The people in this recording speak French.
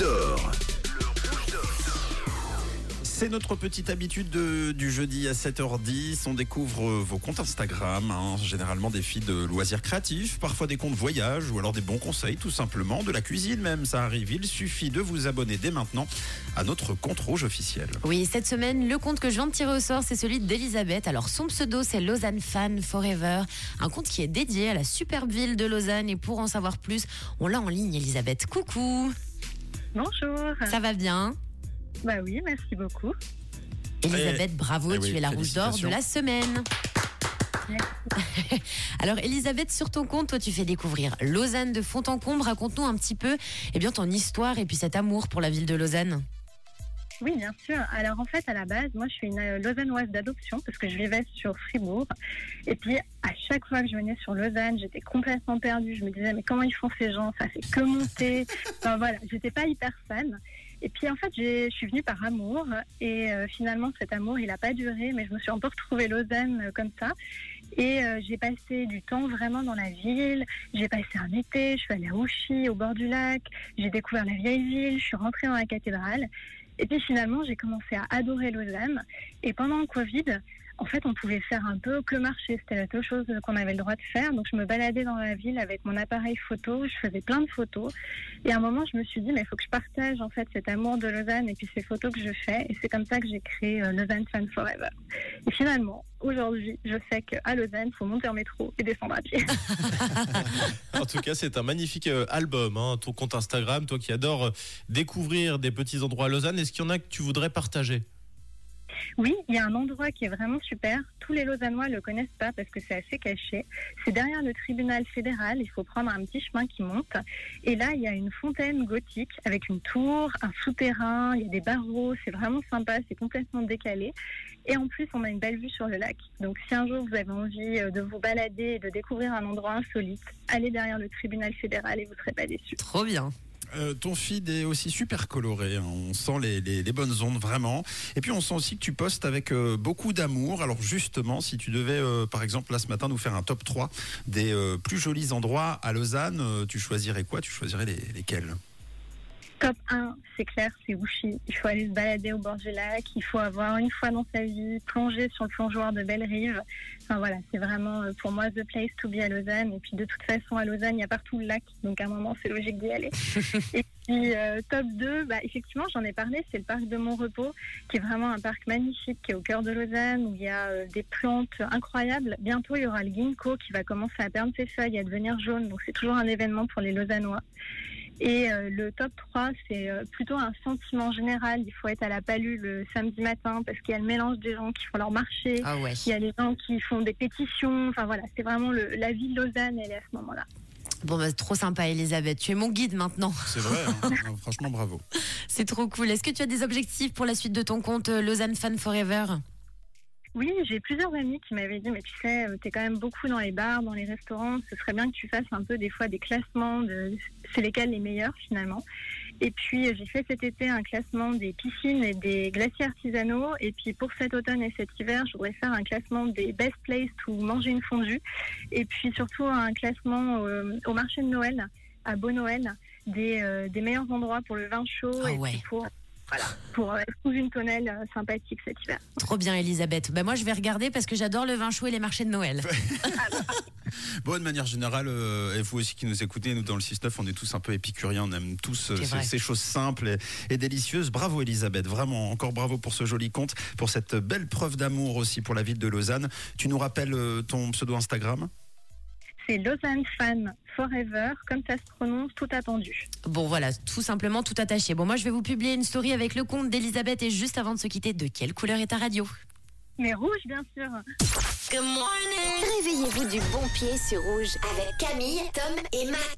d'or. C'est notre petite habitude de- du jeudi à 7h10. On découvre vos comptes Instagram, hein, généralement des filles de loisirs créatifs, parfois des comptes voyage ou alors des bons conseils tout simplement, de la cuisine même, ça arrive. Il suffit de vous abonner dès maintenant à notre compte rouge officiel. Oui, cette semaine, le compte que je viens de tirer au sort, c'est celui d'Elisabeth. Alors, son pseudo, c'est Lausanne Fan Forever, un compte qui est dédié à la superbe ville de Lausanne. Et pour en savoir plus, on l'a en ligne, Elisabeth. Coucou, Bonjour. ça va bien Bah oui, merci beaucoup. Elisabeth, bravo, eh tu oui, es la rouge d'or de la semaine. Alors Elisabeth, sur ton compte, toi tu fais découvrir Lausanne de fond en comble. Raconte-nous un petit peu eh bien, ton histoire et puis cet amour pour la ville de Lausanne. Oui, bien sûr. Alors en fait, à la base, moi, je suis une euh, lausannoise d'adoption parce que je vivais sur Fribourg. Et puis, à chaque fois que je venais sur Lausanne, j'étais complètement perdue. Je me disais, mais comment ils font ces gens? Ça fait que monter. Enfin voilà, j'étais pas hyper fan. Et puis en fait, je suis venue par amour. Et euh, finalement, cet amour, il n'a pas duré. Mais je me suis peu retrouvée Lausanne euh, comme ça. Et euh, j'ai passé du temps vraiment dans la ville. J'ai passé un été. Je suis allée à Ouchy, au bord du lac. J'ai découvert la vieille ville. Je suis rentrée dans la cathédrale. Et puis finalement, j'ai commencé à adorer Lausanne. Et pendant le Covid, en fait, on pouvait faire un peu que marcher. C'était la seule chose qu'on avait le droit de faire. Donc, je me baladais dans la ville avec mon appareil photo. Je faisais plein de photos. Et à un moment, je me suis dit, mais il faut que je partage en fait cet amour de Lausanne et puis ces photos que je fais. Et c'est comme ça que j'ai créé euh, Lausanne Fan Forever. Et finalement, aujourd'hui, je sais qu'à Lausanne, il faut monter en métro et descendre à pied. En tout cas, c'est un magnifique euh, album, hein, ton compte Instagram, toi qui adores euh, découvrir des petits endroits à Lausanne. Est-ce qu'il y en a que tu voudrais partager? Oui, il y a un endroit qui est vraiment super. Tous les Lausannois le connaissent pas parce que c'est assez caché. C'est derrière le tribunal fédéral. Il faut prendre un petit chemin qui monte. Et là, il y a une fontaine gothique avec une tour, un souterrain, il y a des barreaux. C'est vraiment sympa. C'est complètement décalé. Et en plus, on a une belle vue sur le lac. Donc, si un jour vous avez envie euh, de vous balader et de découvrir un endroit insolite, allez derrière le tribunal fédéral et vous serez pas déçus. Trop bien. Euh, ton feed est aussi super coloré, hein. on sent les, bonnes ondes vraiment. Et puis on sent aussi que tu postes avec euh, beaucoup d'amour. Alors justement, si tu devais euh, par exemple là ce matin nous faire un top 3 des plus jolis endroits à Lausanne, tu choisirais quoi? Tu choisirais les, lesquels? Top 1, c'est clair, c'est Ouchy. Il faut aller se balader au bord du lac. Il faut avoir une fois dans sa vie plongé sur le plongeoir de Belle-Rive. Enfin voilà, c'est vraiment euh, pour moi the place to be à Lausanne. Et puis de toute façon, à Lausanne, il y a partout le lac. Donc à un moment, c'est logique d'y aller. Et puis euh, top 2, bah, effectivement, j'en ai parlé, c'est le parc de Montrepos, qui est vraiment un parc magnifique, qui est au cœur de Lausanne, où il y a euh, des plantes incroyables. Bientôt, il y aura le ginkgo qui va commencer à perdre ses feuilles, à devenir jaune. Donc c'est toujours un événement pour les Lausannois. Et euh, le top 3, c'est euh, plutôt un sentiment général. Il faut être à la palue le samedi matin parce qu'il y a le mélange des gens qui font leur marché. Ah ouais. Il y a les gens qui font des pétitions. Enfin voilà, c'est vraiment le, la ville de Lausanne, elle est à ce moment-là. Bon, bah, trop sympa, Elisabeth. Tu es mon guide maintenant. C'est vrai, hein. franchement bravo. C'est trop cool. Est-ce que tu as des objectifs pour la suite de ton compte euh, Lausanne Fan Forever? Oui, j'ai plusieurs amis qui m'avaient dit, mais tu sais, euh, t'es quand même beaucoup dans les bars, dans les restaurants, ce serait bien que tu fasses un peu des fois des classements de c'est lesquels les meilleurs finalement. Et puis j'ai fait cet été un classement des piscines et des glaciers artisanaux. Et puis pour cet automne et cet hiver, je voudrais faire un classement des best places où manger une fondue. Et puis surtout un classement euh, au marché de Noël, à Beau Noël, des, euh, des meilleurs endroits pour le vin chaud Ah et ouais. pour voilà pour euh, trouver une tonnelle euh, sympathique cet hiver. Trop bien, Elisabeth. Bah, moi, je vais regarder parce que j'adore le vin chaud et les marchés de Noël. Bon, de manière générale, euh, et vous aussi qui nous écoutez, nous dans le 6-9, on est tous un peu épicuriens, on aime tous euh, C'est ces, vrai. ces choses simples et, et délicieuses. Bravo Elisabeth, vraiment, encore bravo pour ce joli compte, pour cette belle preuve d'amour aussi pour la ville de Lausanne. Tu nous rappelles euh, ton pseudo Instagram? C'est Lausanne Fan Forever, comme ça se prononce, tout attendu. Bon, voilà, tout simplement tout attaché. Bon, moi, je vais vous publier une story avec le compte d'Elisabeth et juste avant de se quitter, de quelle couleur est ta radio? Mais rouge, bien sûr. Réveillez-vous du bon pied sur Rouge avec Camille, Tom et Matt.